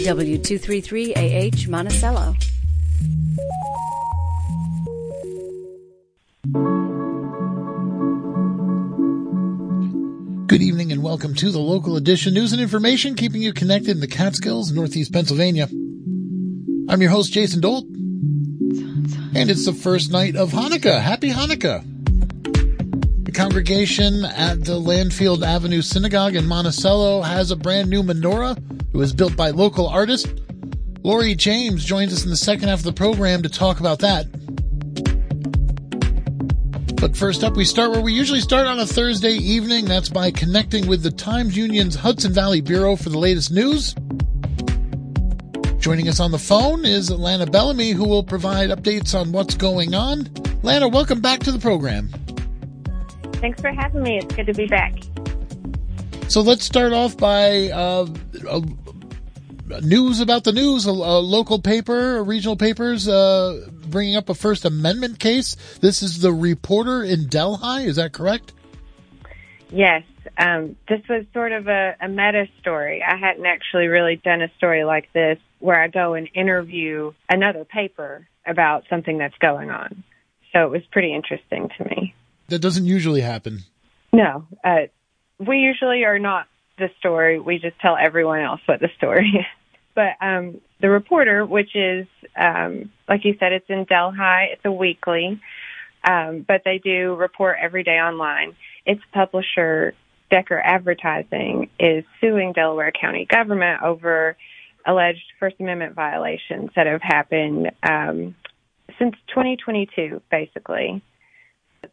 W233AH Monticello. Good evening and welcome to the local edition news and information keeping you connected in the Catskills, Northeast Pennsylvania. I'm your host, Jason Dole. And it's the first night of Hanukkah. Happy Hanukkah. The congregation at the Landfield Avenue Synagogue in Monticello has a brand new menorah. It was built by local artist. Lori James joins us in the second half of the program to talk about that. But first up, we start where we usually start on a Thursday evening. That's by connecting with the Times Union's Hudson Valley Bureau for the latest news. Joining us on the phone is Lana Bellamy, who will provide updates on what's going on. Lana, welcome back to the program. Thanks for having me. It's good to be back. So let's start off by uh, uh, news about the news. A, a local paper, a regional papers, uh, bringing up a First Amendment case. This is the reporter in Delhi. Is that correct? Yes. Um, this was sort of a, a meta story. I hadn't actually really done a story like this where I go and interview another paper about something that's going on. So it was pretty interesting to me. That doesn't usually happen. No, uh, we usually are not the story. We just tell everyone else what the story is. But um, the reporter, which is, um, like you said, it's in Delhi. It's a weekly, um, but they do report every day online. Its publisher, Decker Advertising, is suing Delaware County government over alleged First Amendment violations that have happened um, since 2022, basically.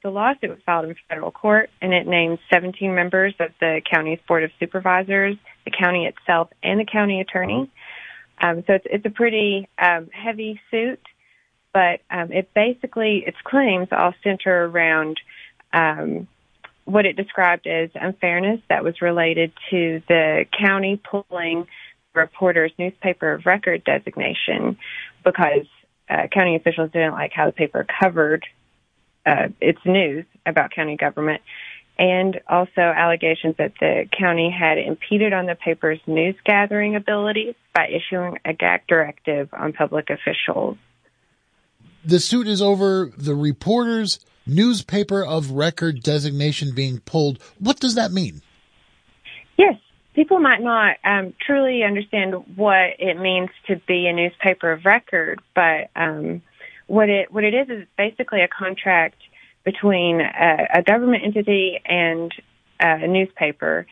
The lawsuit was filed in federal court and it names 17 members of the county's board of supervisors, the county itself, and the county attorney. Um, so it's, it's a pretty um, heavy suit, but um, it basically its claims all center around um, what it described as unfairness that was related to the county pulling the reporter's newspaper of record designation because uh, county officials didn't like how the paper covered uh, its news about county government, and also allegations that the county had impeded on the paper's news gathering abilities by issuing a gag directive on public officials. The suit is over the reporter's newspaper of record designation being pulled. What does that mean? Yes, people might not um, truly understand what it means to be a newspaper of record, but um, what it what it is is basically a contract between a, a government entity and a newspaper,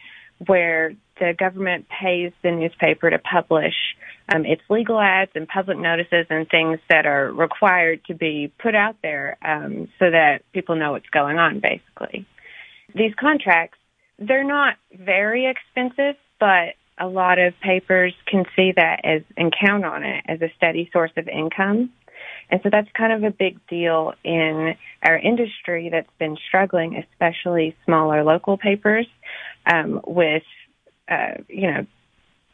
where the government pays the newspaper to publish um, its legal ads and public notices and things that are required to be put out there um, so that people know what's going on. Basically, these contracts they're not very expensive, but a lot of papers can see that as and count on it as a steady source of income. And so that's kind of a big deal in our industry that's been struggling, especially smaller local papers, um, with, uh, you know,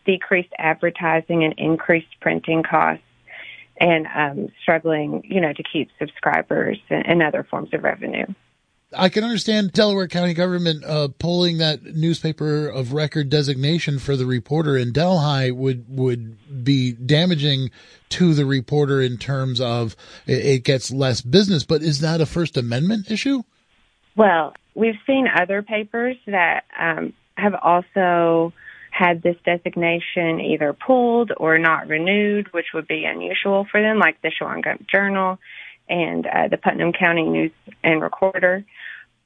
decreased advertising and increased printing costs and um, struggling, you know, to keep subscribers and, and other forms of revenue. I can understand Delaware County government uh, pulling that newspaper of record designation for the reporter in Delhi would would be damaging to the reporter in terms of it, it gets less business. But is that a First Amendment issue? Well, we've seen other papers that um, have also had this designation either pulled or not renewed, which would be unusual for them, like the Shawangunk Journal and uh, the Putnam County News and Recorder.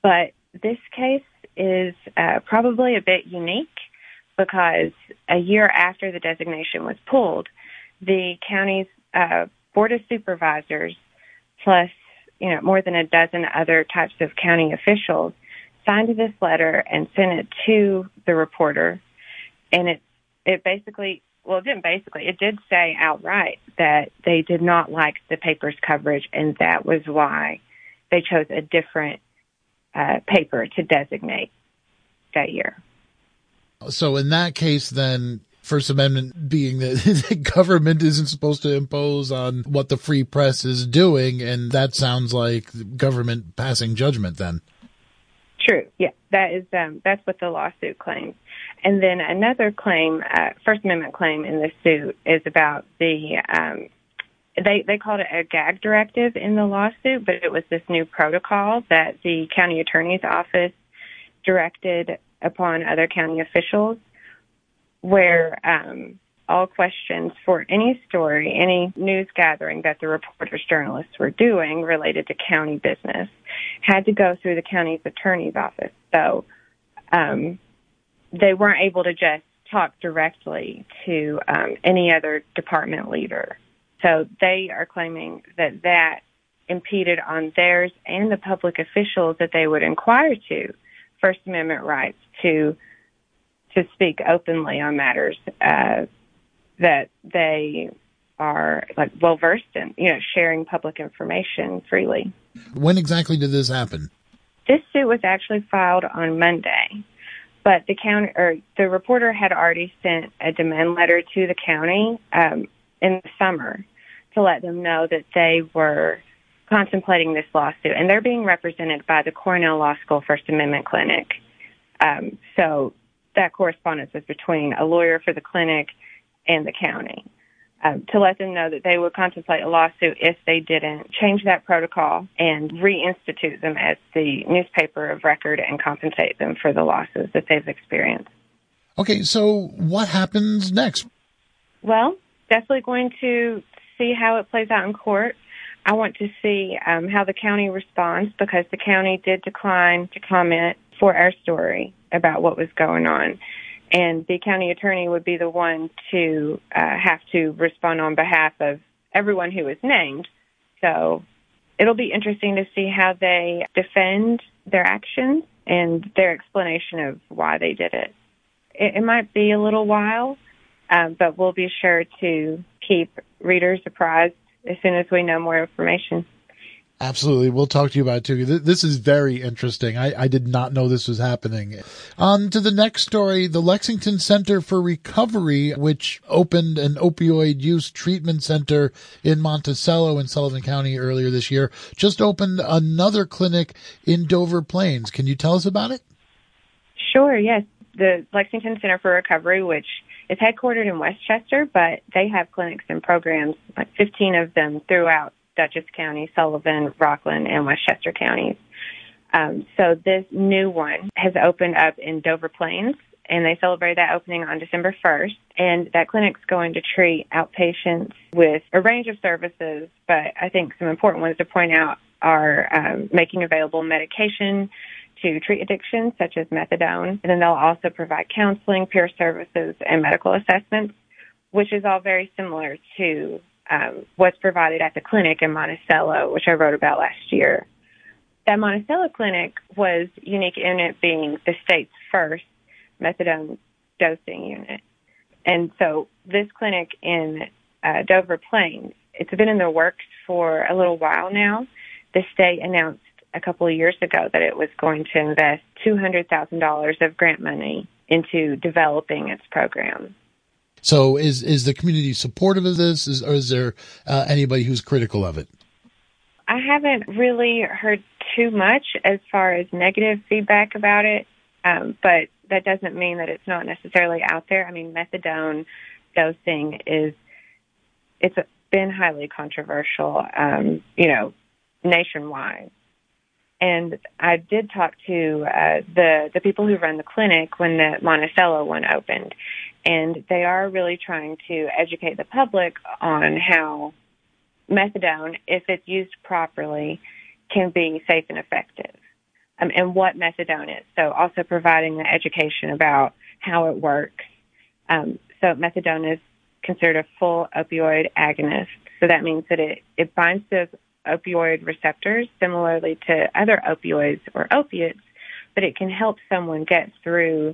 But this case is uh, probably a bit unique because a year after the designation was pulled, the county's uh, board of supervisors, plus you know more than a dozen other types of county officials, signed this letter and sent it to the reporter, and it it basically well, it didn't basically. It did say outright that they did not like the paper's coverage, and that was why they chose a different uh, paper to designate that year. So, in that case, then First Amendment being that the government isn't supposed to impose on what the free press is doing, and that sounds like government passing judgment. Then, true, yeah, that is um, that's what the lawsuit claims. And then another claim, uh, First Amendment claim in this suit is about the, um, they, they called it a gag directive in the lawsuit, but it was this new protocol that the county attorney's office directed upon other county officials where, um, all questions for any story, any news gathering that the reporters, journalists were doing related to county business had to go through the county's attorney's office. So, um, they weren't able to just talk directly to um, any other department leader. So they are claiming that that impeded on theirs and the public officials that they would inquire to First Amendment rights to to speak openly on matters uh, that they are like well versed in, you know, sharing public information freely. When exactly did this happen? This suit was actually filed on Monday, but the county or the reporter had already sent a demand letter to the county um, in the summer to let them know that they were contemplating this lawsuit, and they're being represented by the Cornell Law School First Amendment Clinic. Um, so that correspondence was between a lawyer for the clinic and the county um, to let them know that they would contemplate a lawsuit if they didn't change that protocol and reinstitute them as the newspaper of record and compensate them for the losses that they've experienced. Okay, so what happens next? Well, definitely going to see how it plays out in court. I want to see um, how the county responds because the county did decline to comment for our story about what was going on and the county attorney would be the one to uh, have to respond on behalf of everyone who is named. So it'll be interesting to see how they defend their actions and their explanation of why they did it. It, it might be a little while, um, but we'll be sure to keep readers apprised as soon as we know more information. Absolutely. We'll talk to you about it too. This is very interesting. I, I, did not know this was happening. On to the next story. The Lexington Center for Recovery, which opened an opioid use treatment center in Monticello in Sullivan County earlier this year, just opened another clinic in Dover Plains. Can you tell us about it? Sure. Yes. The Lexington Center for Recovery, which is headquartered in Westchester, but they have clinics and programs, like 15 of them throughout Dutchess County, Sullivan, Rockland, and Westchester counties. Um, so this new one has opened up in Dover Plains, and they celebrate that opening on December 1st. And that clinic's going to treat outpatients with a range of services, but I think some important ones to point out are um, making available medication to treat addiction, such as methadone. And then they'll also provide counseling, peer services, and medical assessments, which is all very similar to um, provided at the clinic in Monticello, which I wrote about last year. That Monticello clinic was unique in it being the state's first methadone dosing unit. And so this clinic in uh, Dover Plains, it's been in the works for a little while now. The state announced a couple of years ago that it was going to invest $200,000 of grant money into developing its program. So is is the community supportive of this, is, or is there uh, anybody who's critical of it? I haven't really heard too much as far as negative feedback about it, um, but that doesn't mean that it's not necessarily out there. I mean, methadone dosing is it's been highly controversial, um, you know, nationwide. And I did talk to uh, the the people who run the clinic when the Monticello one opened, and they are really trying to educate the public on how methadone, if it's used properly, can be safe and effective, um, and what methadone is. So also providing the education about how it works. Um, so methadone is considered a full opioid agonist. So that means that it, it binds to opioid receptors similarly to other opioids or opiates, but it can help someone get through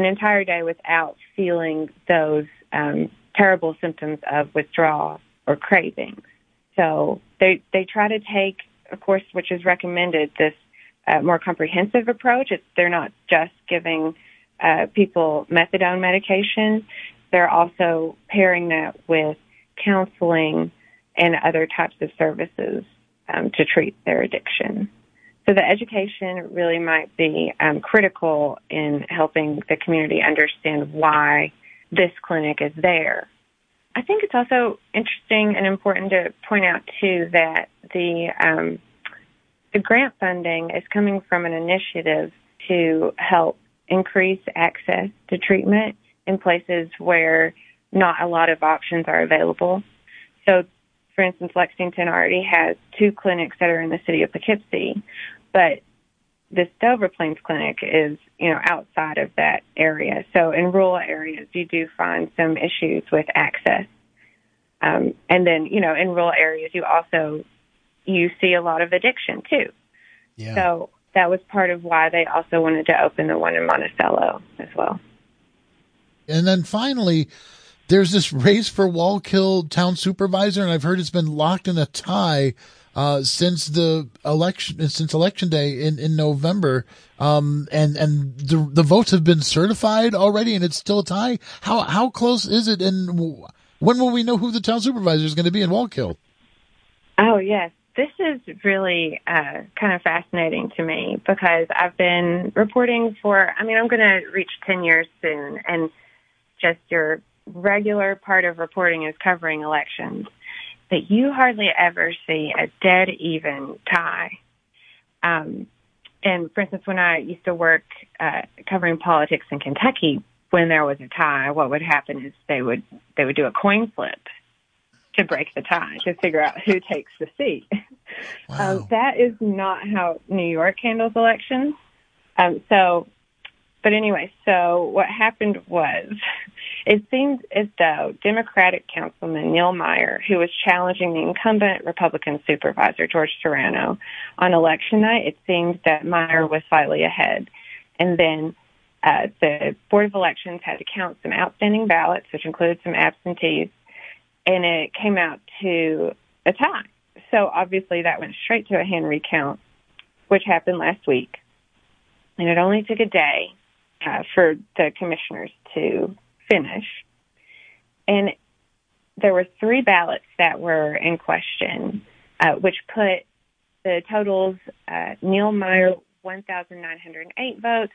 an entire day without feeling those um, terrible symptoms of withdrawal or cravings. So they they try to take, of course, which is recommended, this uh, more comprehensive approach. It's they're not just giving uh, people methadone medication; they're also pairing that with counseling and other types of services um, to treat their addiction. So the education really might be um, critical in helping the community understand why this clinic is there. I think it's also interesting and important to point out too that the um, the grant funding is coming from an initiative to help increase access to treatment in places where not a lot of options are available. So, for instance, Lexington already has two clinics that are in the city of Poughkeepsie, but this Dover Plains clinic is, you know, outside of that area. So in rural areas, you do find some issues with access. Um, and then, you know, in rural areas, you also, you see a lot of addiction too. Yeah. So that was part of why they also wanted to open the one in Monticello as well. And then finally, there's this race for Wallkill town supervisor, and I've heard it's been locked in a tie uh, since the election since election day in in November. Um, and and the the votes have been certified already, and it's still a tie. How how close is it? And when will we know who the town supervisor is going to be in Wallkill? Oh yes, this is really uh, kind of fascinating to me because I've been reporting for. I mean, I'm going to reach ten years soon, and just your regular part of reporting is covering elections that you hardly ever see a dead even tie. Um, and for instance, when I used to work uh, covering politics in Kentucky, when there was a tie, what would happen is they would they would do a coin flip to break the tie to figure out who takes the seat. Wow. Um, that is not how New York handles elections. Um, so, but anyway, so what happened was it seemed as though Democratic Councilman Neil Meyer, who was challenging the incumbent Republican supervisor, George Serrano, on election night, it seemed that Meyer was slightly ahead. And then uh, the Board of Elections had to count some outstanding ballots, which included some absentees, and it came out to a tie. So obviously that went straight to a hand recount, which happened last week. And it only took a day uh, for the commissioners to finish. And there were three ballots that were in question, uh, which put the totals uh, Neil Meyer 1,908 votes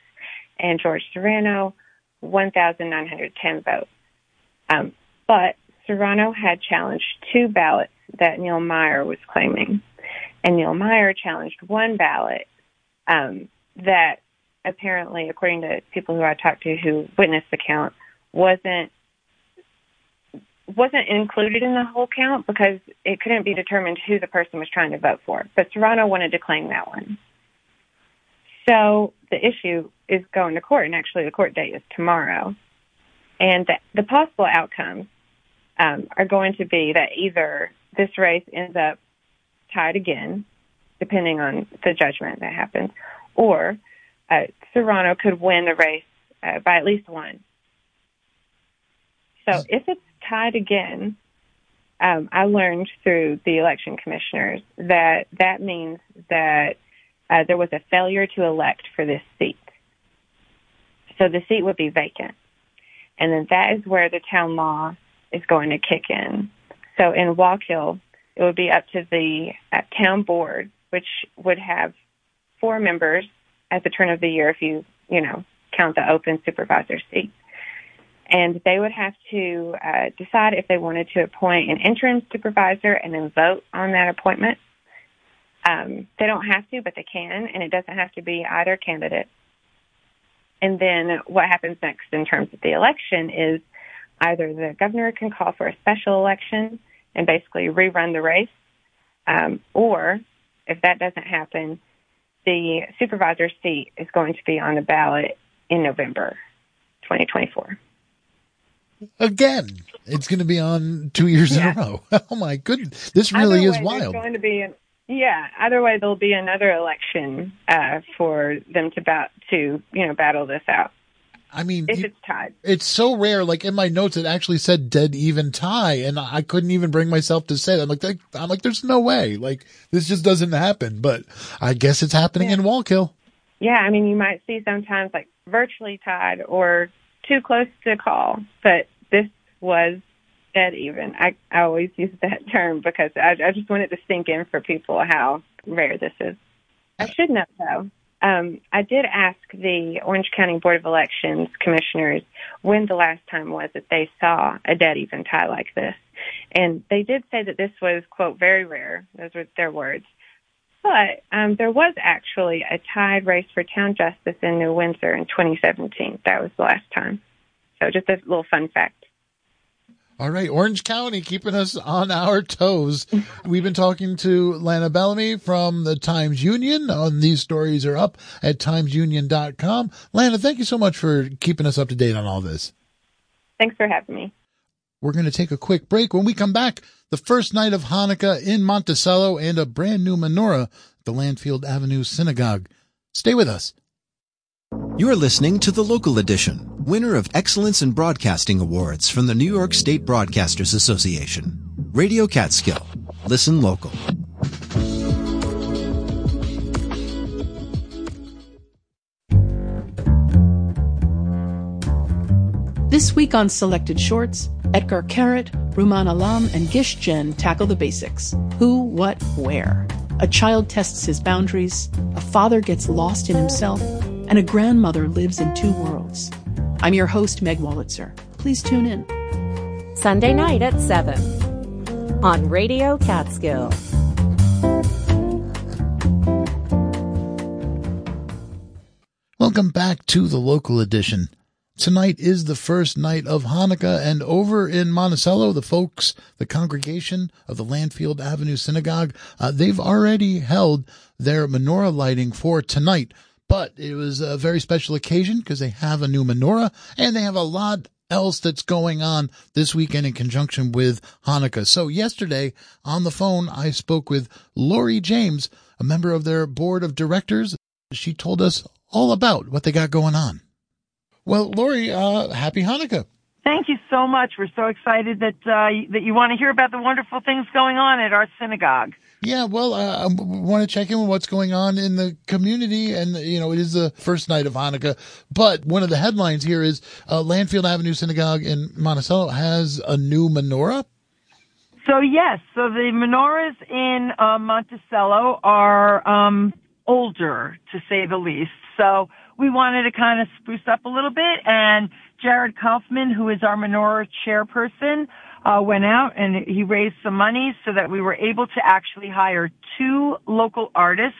and George Serrano 1,910 votes. Um, but Serrano had challenged two ballots that Neil Meyer was claiming, and Neil Meyer challenged one ballot um, that apparently, according to people who I talked to who witnessed the count, wasn't wasn't included in the whole count because it couldn't be determined who the person was trying to vote for. But Serrano wanted to claim that one. So the issue is going to court, and actually the court date is tomorrow. And the, the possible outcomes um, are going to be that either this race ends up tied again, depending on the judgment that happens, or uh, Serrano could win the race uh, by at least one. So if it's tied again, um, I learned through the election commissioners that that means that uh, there was a failure to elect for this seat. So the seat would be vacant. And then that is where the town law is going to kick in. So in Wallkill, it would be up to the uh, town board, which would have four members at the turn of the year if you, you know, count the open supervisor seat and they would have to uh, decide if they wanted to appoint an interim supervisor and then vote on that appointment. Um, they don't have to, but they can, and it doesn't have to be either candidate. And then what happens next in terms of the election is either the governor can call for a special election and basically rerun the race, um, or if that doesn't happen, the supervisor seat is going to be on the ballot in November 2024 again. It's going to be on two years yeah. in a row. Oh my goodness, this really either is way, wild. Going to be, an, yeah. Either way, there'll be another election uh, for them to bat to you know battle this out. I mean, if it's tied, it's so rare. Like in my notes, it actually said dead even tie, and I couldn't even bring myself to say that. I'm like, I'm like, there's no way. Like this just doesn't happen. But I guess it's happening yeah. in Wallkill. Yeah, I mean, you might see sometimes like virtually tied or too close to call, but this was dead even. I, I always use that term because I, I just wanted to sink in for people how rare this is. I should know though. Um, I did ask the Orange County Board of Elections commissioners when the last time was that they saw a dead even tie like this. And they did say that this was, quote, very rare. Those were their words. But um, there was actually a tied race for town justice in New Windsor in 2017. That was the last time. So just a little fun fact. All right, Orange County keeping us on our toes. We've been talking to Lana Bellamy from the Times Union. On these stories are up at timesunion.com. Lana, thank you so much for keeping us up to date on all this. Thanks for having me. We're going to take a quick break. When we come back, the first night of Hanukkah in Monticello and a brand new menorah at the Landfield Avenue Synagogue. Stay with us. You're listening to the local edition, winner of Excellence in Broadcasting Awards from the New York State Broadcasters Association. Radio Catskill. Listen local. This week on Selected Shorts, Etgar Keret, Rumaan Alam, and Gish Jen tackle the basics who, what, where. A child tests his boundaries, a father gets lost in himself, and a grandmother lives in two worlds. I'm your host, Meg Wolitzer. Please tune in. Sunday night at 7 on Radio Catskill. Welcome back to the local edition. Tonight is the first night of Hanukkah, and over in Monticello, the folks, the congregation of the Landfield Avenue Synagogue, uh, they've already held their menorah lighting for tonight. But it was a very special occasion because they have a new menorah and they have a lot else that's going on this weekend in conjunction with Hanukkah. So yesterday on the phone, I spoke with Lori James, a member of their board of directors. She told us all about what they got going on. Well, Lori, uh, happy Hanukkah. Thank you so much. We're so excited that uh, that you want to hear about the wonderful things going on at our synagogue. Yeah, well, uh, I want to check in with what's going on in the community, and you know, it is the first night of Hanukkah. But one of the headlines here is uh, Landfield Avenue Synagogue in Monticello has a new menorah. So yes, so the menorahs in uh, Monticello are um, older, to say the least. So we wanted to kind of spruce up a little bit. And Jared Kaufman, who is our menorah chairperson, uh, went out and he raised some money so that we were able to actually hire two local artists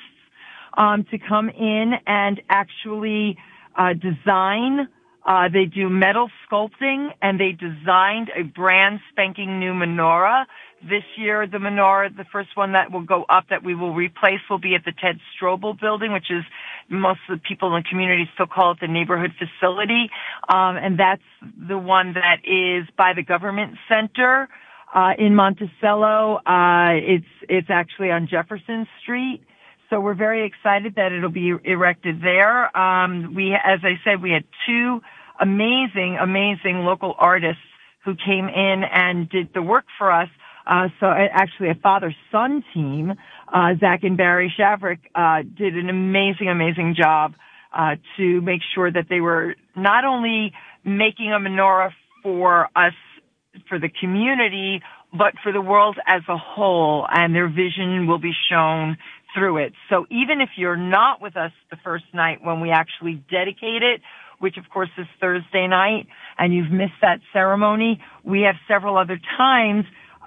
um, to come in and actually uh, design. Uh, they do metal sculpting and they designed a brand spanking new menorah this year, the menorah, the first one that will go up that we will replace will be at the Ted Strobel building, which is most of the people in the community still call it the neighborhood facility. Um, and that's the one that is by the government center, uh, in Monticello. Uh, it's, it's actually on Jefferson Street. So we're very excited that it'll be erected there. Um, we, as I said, we had two amazing, amazing local artists who came in and did the work for us. Uh, so actually a father-son team, uh, Zach and Barry Shavrick, uh, did an amazing, amazing job, uh, to make sure that they were not only making a menorah for us, for the community, but for the world as a whole, and their vision will be shown through it. So even if you're not with us the first night when we actually dedicate it, which of course is Thursday night, and you've missed that ceremony, we have several other times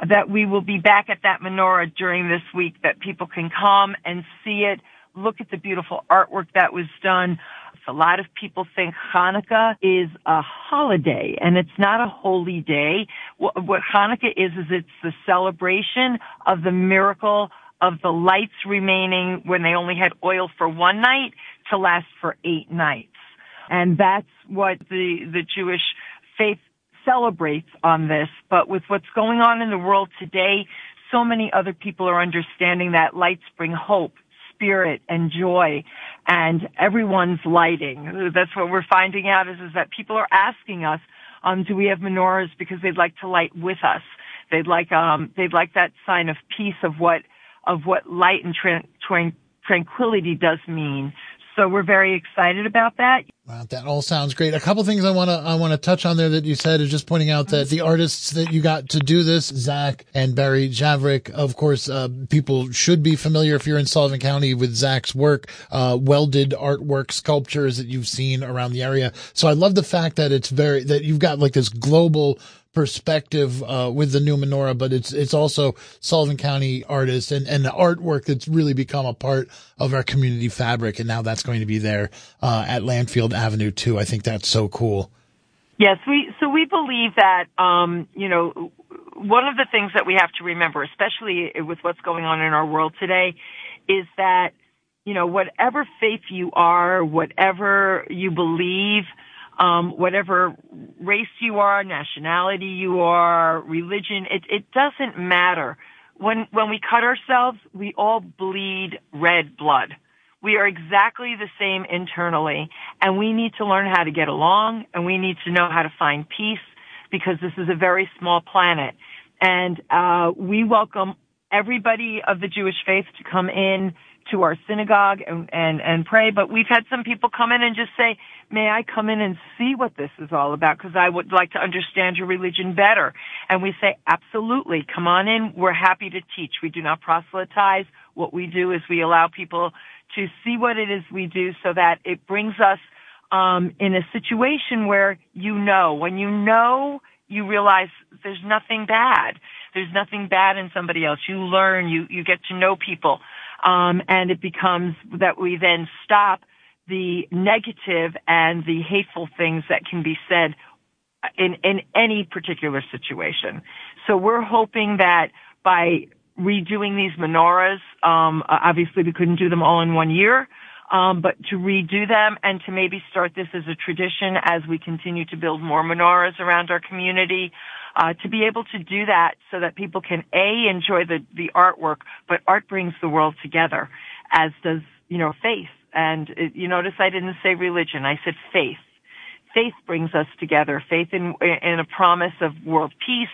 that we will be back at that menorah during this week that people can come and see it, look at the beautiful artwork that was done. A lot of people think Hanukkah is a holiday and it's not a holy day. What, Hanukkah is, is it's the celebration of the miracle of the lights remaining when they only had oil for one night to last for eight nights. And that's what the, the Jewish faith celebrates on this, but with what's going on in the world today, so many other people are understanding that lights bring hope, spirit, and joy, and everyone's lighting. That's what we're finding out is, is that people are asking us, um, do we have menorahs because they'd like to light with us. They'd like, um, they'd like that sign of peace of what, of what light and tra- tra- tranquility does mean. So we're very excited about that. Wow, that all sounds great. A couple things I want to I want to touch on there that you said is just pointing out that the artists that you got to do this, Zach and Barry Javrick, of course, uh, people should be familiar if you're in Sullivan County with Zach's work, uh, welded artwork, sculptures that you've seen around the area. So I love the fact that it's very that you've got like this global perspective uh, with the new menorah, but it's it's also Sullivan County artists and and the artwork that's really become a part of our community fabric, and now that's going to be there uh, at Landfield Avenue too. I think that's so cool. Yes, we so we believe that um, you know one of the things that we have to remember, especially with what's going on in our world today, is that you know whatever faith you are, whatever you believe um, whatever race you are, nationality you are, religion, it, it doesn't matter. When, when we cut ourselves, we all bleed red blood. We are exactly the same internally and we need to learn how to get along and we need to know how to find peace because this is a very small planet. And, uh, we welcome everybody of the Jewish faith to come in to our synagogue and, and, and pray. But we've had some people come in and just say, may I come in and see what this is all about? Cause I would like to understand your religion better. And we say, absolutely, come on in. We're happy to teach. We do not proselytize. What we do is we allow people to see what it is we do so that it brings us um, in a situation where you know, when you know, you realize there's nothing bad. There's nothing bad in somebody else. You learn, you, you get to know people. Um, and it becomes that we then stop the negative and the hateful things that can be said in, in any particular situation. So we're hoping that by redoing these menorahs, um, obviously we couldn't do them all in one year, um, but to redo them and to maybe start this as a tradition as we continue to build more menorahs around our community, uh, to be able to do that so that people can a enjoy the the artwork, but art brings the world together, as does you know faith. And it, you notice I didn't say religion; I said faith. Faith brings us together. Faith in in a promise of world peace.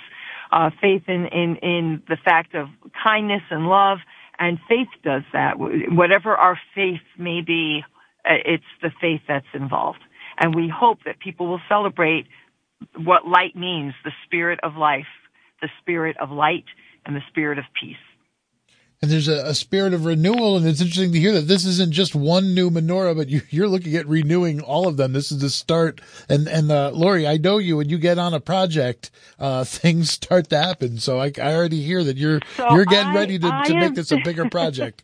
Uh, faith in, in in the fact of kindness and love, and faith does that. Whatever our faith may be, uh, it's the faith that's involved. And we hope that people will celebrate what light means, the spirit of life, the spirit of light, and the spirit of peace. And there's a, a, spirit of renewal, and it's interesting to hear that this isn't just one new menorah, but you, are looking at renewing all of them. This is the start. And and uh, Lori, I know you. When you get on a project, uh, things start to happen. So I, I already hear that you're so you're getting I, ready to, to am... make this a bigger project.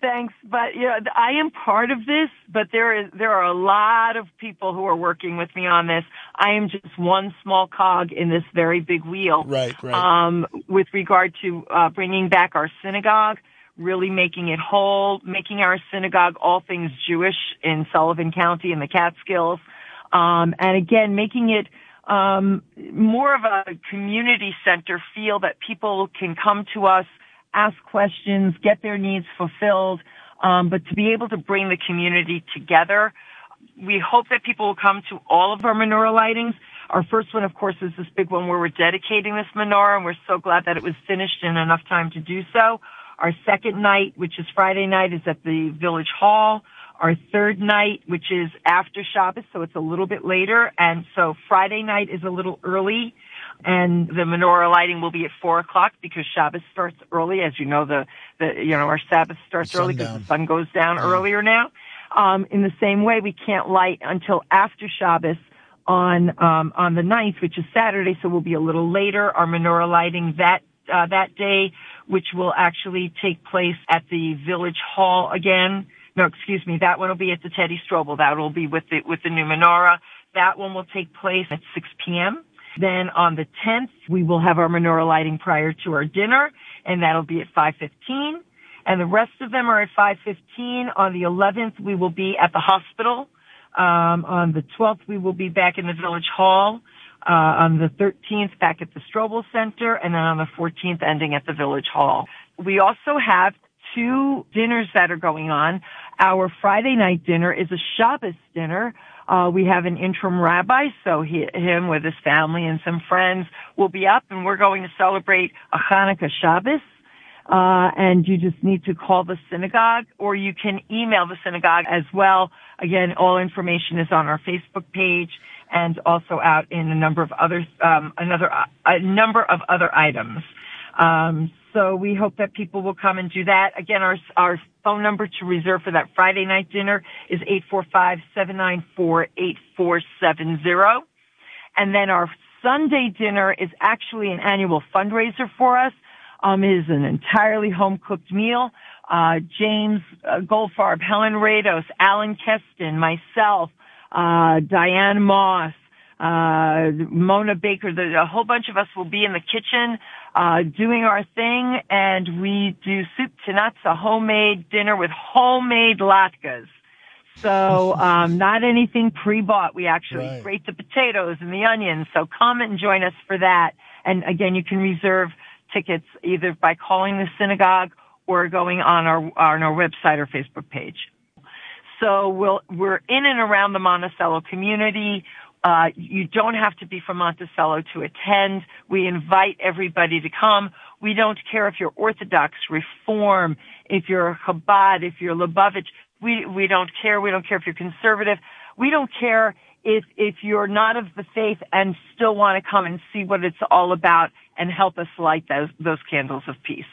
Thanks, but you know, I am part of this, but there is there are a lot of people who are working with me on this. I am just one small cog in this very big wheel. Right, right. Um, with regard to uh, bringing back our synagogue, really making it whole, making our synagogue all things Jewish in Sullivan County in the Catskills, um, and again making it um, more of a community center feel that people can come to us ask questions, get their needs fulfilled, um, but to be able to bring the community together. We hope that people will come to all of our menorah lightings. Our first one, of course, is this big one where we're dedicating this menorah, and we're so glad that it was finished in enough time to do so. Our second night, which is Friday night, is at the Village Hall. Our third night, which is after Shabbos, so it's a little bit later, and so Friday night is a little early and the menorah lighting will be at four o'clock because Shabbos starts early. As you know, the, the you know, our Sabbath starts early because the sun goes down yeah. earlier now. Um, in the same way, we can't light until after Shabbos on, um, on the ninth, which is Saturday, so we'll be a little later. Our menorah lighting that, uh, that day, which will actually take place at the village hall again. No, excuse me, that one will be at the Teddy Strobel. That will be with the, with the new menorah. That one will take place at 6 p.m. Then on the 10th, we will have our menorah lighting prior to our dinner, and that'll be at 5.15. And the rest of them are at 5.15. On the 11th, we will be at the hospital. Um, on the 12th, we will be back in the village hall. Uh, on the 13th, back at the Strobel Center, and then on the 14th, ending at the village hall. We also have two dinners that are going on. Our Friday night dinner is a Shabbos dinner uh, we have an interim rabbi, so he, him with his family and some friends will be up, and we're going to celebrate a Hanukkah Shabbos. Uh, and you just need to call the synagogue or you can email the synagogue as well. Again, all information is on our Facebook page and also out in a number of other, um, another, a number of other items. Um, so we hope that people will come and do that. Again, our, our phone number to reserve for that Friday night dinner is 845-794-8470. And then our Sunday dinner is actually an annual fundraiser for us. Um, it is an entirely home cooked meal. Uh, James uh, Goldfarb, Helen Rados, Alan Keston, myself, uh, Diane Moss, uh, Mona Baker, the, a whole bunch of us will be in the kitchen, uh, doing our thing and we do soup to nuts, a homemade dinner with homemade latkes. So, um, not anything pre-bought. We actually right. grate the potatoes and the onions. So come and join us for that. And again, you can reserve tickets either by calling the synagogue or going on our, on our website or Facebook page. So we'll, we're in and around the Monticello community. Uh, you don't have to be from Monticello to attend. We invite everybody to come. We don't care if you're Orthodox, Reform, if you're Chabad, if you're Lubavitch. We, we don't care. We don't care if you're conservative. We don't care if, if you're not of the faith and still want to come and see what it's all about and help us light those, those candles of peace.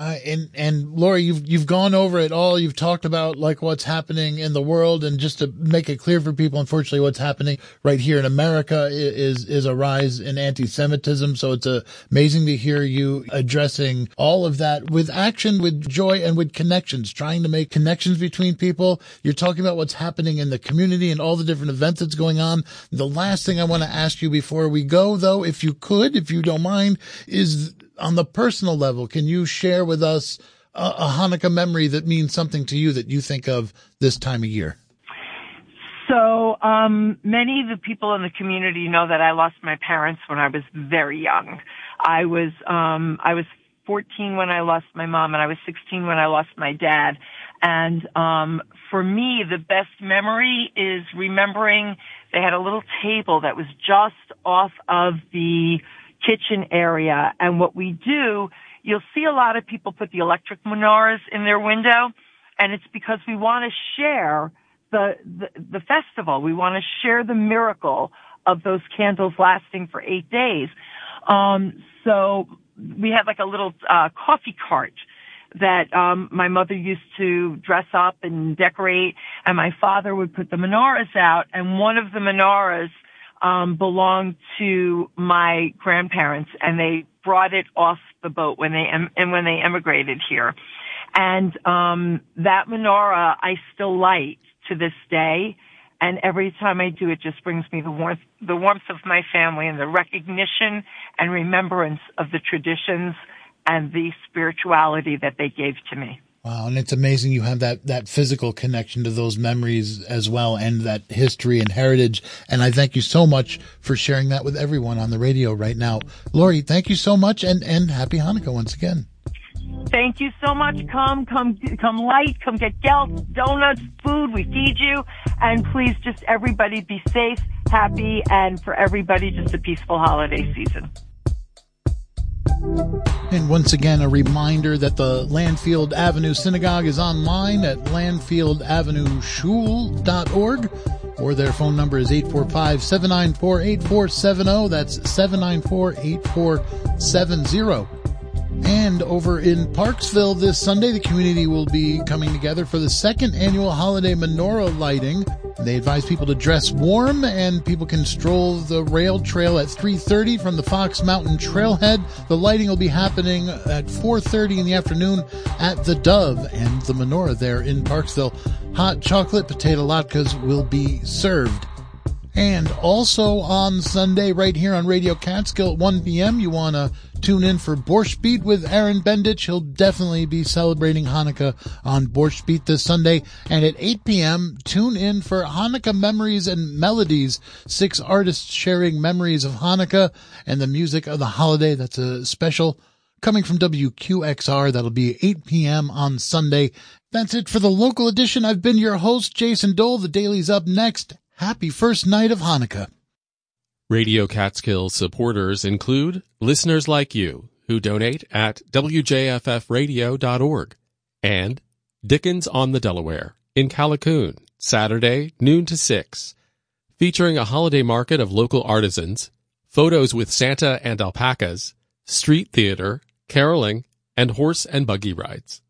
Uh, and and Lori, you've you've gone over it all. You've talked about like what's happening in the world, and just to make it clear for people, unfortunately, what's happening right here in America is is a rise in anti-Semitism. So it's amazing to hear you addressing all of that with action, with joy, and with connections, trying to make connections between people. You're talking about what's happening in the community and all the different events that's going on. The last thing I want to ask you before we go, though, if you could, if you don't mind, is on the personal level, can you share with us a, a Hanukkah memory that means something to you that you think of this time of year? So, um, many of the people in the community know that I lost my parents when I was very young. I was, um, I was 14 when I lost my mom and I was 16 when I lost my dad. And, um, for me, the best memory is remembering they had a little table that was just off of the kitchen area. And what we do, you'll see a lot of people put the electric menorahs in their window, and it's because we want to share the, the, the festival. We want to share the miracle of those candles lasting for eight days. Um, so we had like a little uh, coffee cart that um my mother used to dress up and decorate and my father would put the menorahs out and one of the menorahs um, belonged to my grandparents, and they brought it off the boat when they em- and when they emigrated here. And um, that menorah I still light to this day. And every time I do, it just brings me the warmth, the warmth of my family and the recognition and remembrance of the traditions and the spirituality that they gave to me. Wow, and it's amazing you have that that physical connection to those memories as well, and that history and heritage. And I thank you so much for sharing that with everyone on the radio right now, Lori. Thank you so much, and and happy Hanukkah once again. Thank you so much. Come, come, come light. Come get gelt, donuts, food. We feed you, and please, just everybody be safe, happy, and for everybody, just a peaceful holiday season. And once again, a reminder that the Landfield Avenue Synagogue is online at landfieldavenueshul.org or their phone number is 845-794-8470. That's 794-8470. And over in Parksville this Sunday, the community will be coming together for the second annual holiday menorah lighting. They advise people to dress warm and people can stroll the rail trail at 3.30 from the Fox Mountain Trailhead. The lighting will be happening at 4.30 in the afternoon at the Dove and the menorah there in Parksville. Hot chocolate potato latkes will be served. And also on Sunday, right here on Radio Catskill at 1 p.m., you want to tune in for Borscht Beat with Aaron Bendich. He'll definitely be celebrating Hanukkah on Borscht Beat this Sunday. And at 8 p.m., tune in for Hanukkah Memories and Melodies, six artists sharing memories of Hanukkah and the music of the holiday. That's a special coming from WQXR. That'll be 8 p.m. on Sunday. That's it for the local edition. I've been your host, Jason Dole. The Daily's up next. Happy first night of Hanukkah. Radio Catskill supporters include listeners like you who donate at wjffradio.org, and Dickens on the Delaware in Callicoon, Saturday, noon to 6, featuring a holiday market of local artisans, photos with Santa and alpacas, street theater, caroling, and horse and buggy rides.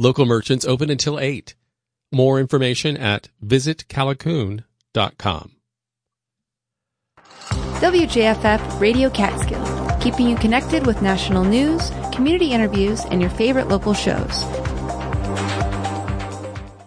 Local merchants open until 8. More information at visitcallicoon.com. WJFF Radio Catskill, keeping you connected with national news, community interviews, and your favorite local shows.